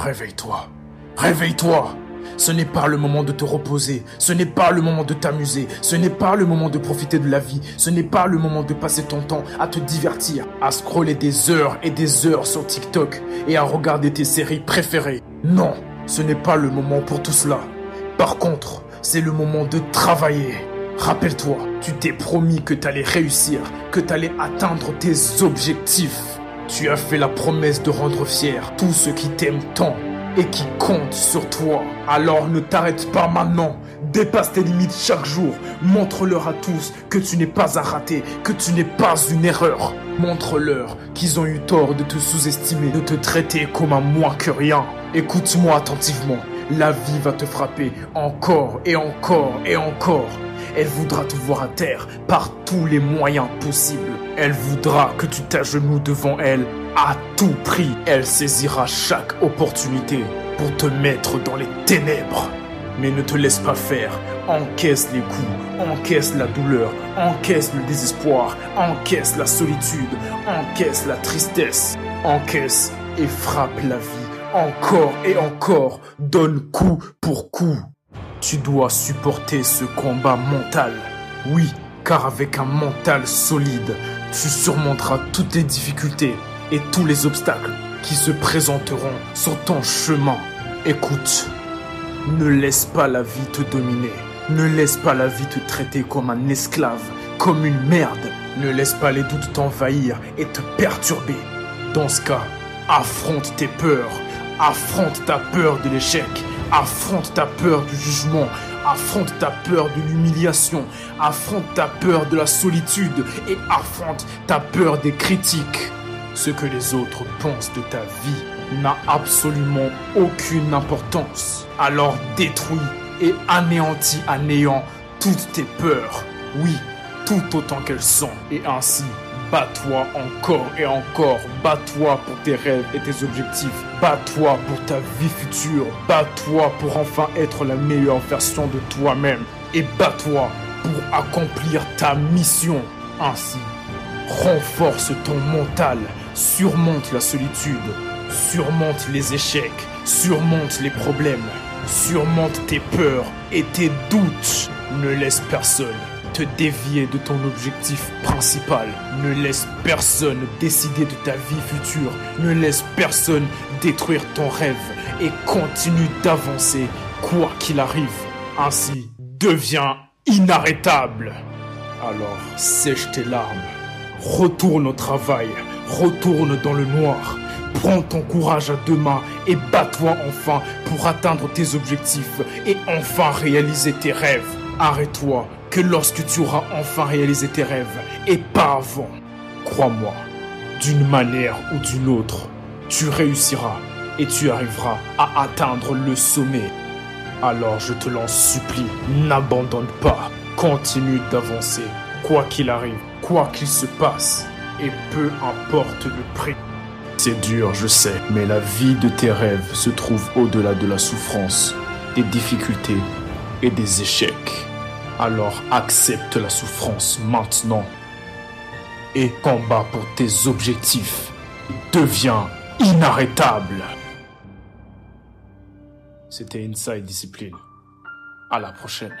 Réveille-toi. Réveille-toi. Ce n'est pas le moment de te reposer, ce n'est pas le moment de t'amuser, ce n'est pas le moment de profiter de la vie, ce n'est pas le moment de passer ton temps à te divertir, à scroller des heures et des heures sur TikTok et à regarder tes séries préférées. Non, ce n'est pas le moment pour tout cela. Par contre, c'est le moment de travailler. Rappelle-toi, tu t'es promis que tu allais réussir, que tu allais atteindre tes objectifs. Tu as fait la promesse de rendre fier tous ceux qui t'aiment tant et qui comptent sur toi. Alors ne t'arrête pas maintenant. Dépasse tes limites chaque jour. Montre-leur à tous que tu n'es pas à rater, que tu n'es pas une erreur. Montre-leur qu'ils ont eu tort de te sous-estimer, de te traiter comme un moins que rien. Écoute-moi attentivement. La vie va te frapper encore et encore et encore. Elle voudra te voir à terre par tous les moyens possibles. Elle voudra que tu t'agenouilles devant elle à tout prix. Elle saisira chaque opportunité pour te mettre dans les ténèbres. Mais ne te laisse pas faire. Encaisse les coups, encaisse la douleur, encaisse le désespoir, encaisse la solitude, encaisse la tristesse, encaisse et frappe la vie encore et encore, donne coup pour coup. Tu dois supporter ce combat mental. Oui, car avec un mental solide, tu surmonteras toutes les difficultés et tous les obstacles qui se présenteront sur ton chemin. Écoute, ne laisse pas la vie te dominer. Ne laisse pas la vie te traiter comme un esclave, comme une merde. Ne laisse pas les doutes t'envahir et te perturber. Dans ce cas, affronte tes peurs, affronte ta peur de l'échec, affronte ta peur du jugement, affronte ta peur de l'humiliation, affronte ta peur de la solitude et affronte ta peur des critiques. Ce que les autres pensent de ta vie n'a absolument aucune importance. Alors détruis et anéantis à néant toutes tes peurs. Oui, tout autant qu'elles sont. Et ainsi, bats-toi encore et encore. Bats-toi pour tes rêves et tes objectifs. Bats-toi pour ta vie future. Bats-toi pour enfin être la meilleure version de toi-même. Et bats-toi pour accomplir ta mission. Ainsi, renforce ton mental surmonte la solitude, surmonte les échecs, surmonte les problèmes, surmonte tes peurs et tes doutes. Ne laisse personne te dévier de ton objectif principal. Ne laisse personne décider de ta vie future. Ne laisse personne détruire ton rêve et continue d'avancer quoi qu'il arrive. Ainsi, deviens inarrêtable. Alors, sèche tes larmes. Retourne au travail Retourne dans le noir. Prends ton courage à deux mains et bats-toi enfin pour atteindre tes objectifs et enfin réaliser tes rêves. Arrête-toi que lorsque tu auras enfin réalisé tes rêves et pas avant. Crois-moi, d'une manière ou d'une autre, tu réussiras et tu arriveras à atteindre le sommet. Alors je te l'en supplie, n'abandonne pas, continue d'avancer, quoi qu'il arrive, quoi qu'il se passe et peu importe le prix. C'est dur, je sais, mais la vie de tes rêves se trouve au-delà de la souffrance, des difficultés et des échecs. Alors accepte la souffrance maintenant et combat pour tes objectifs. Deviens inarrêtable. C'était Inside Discipline. À la prochaine.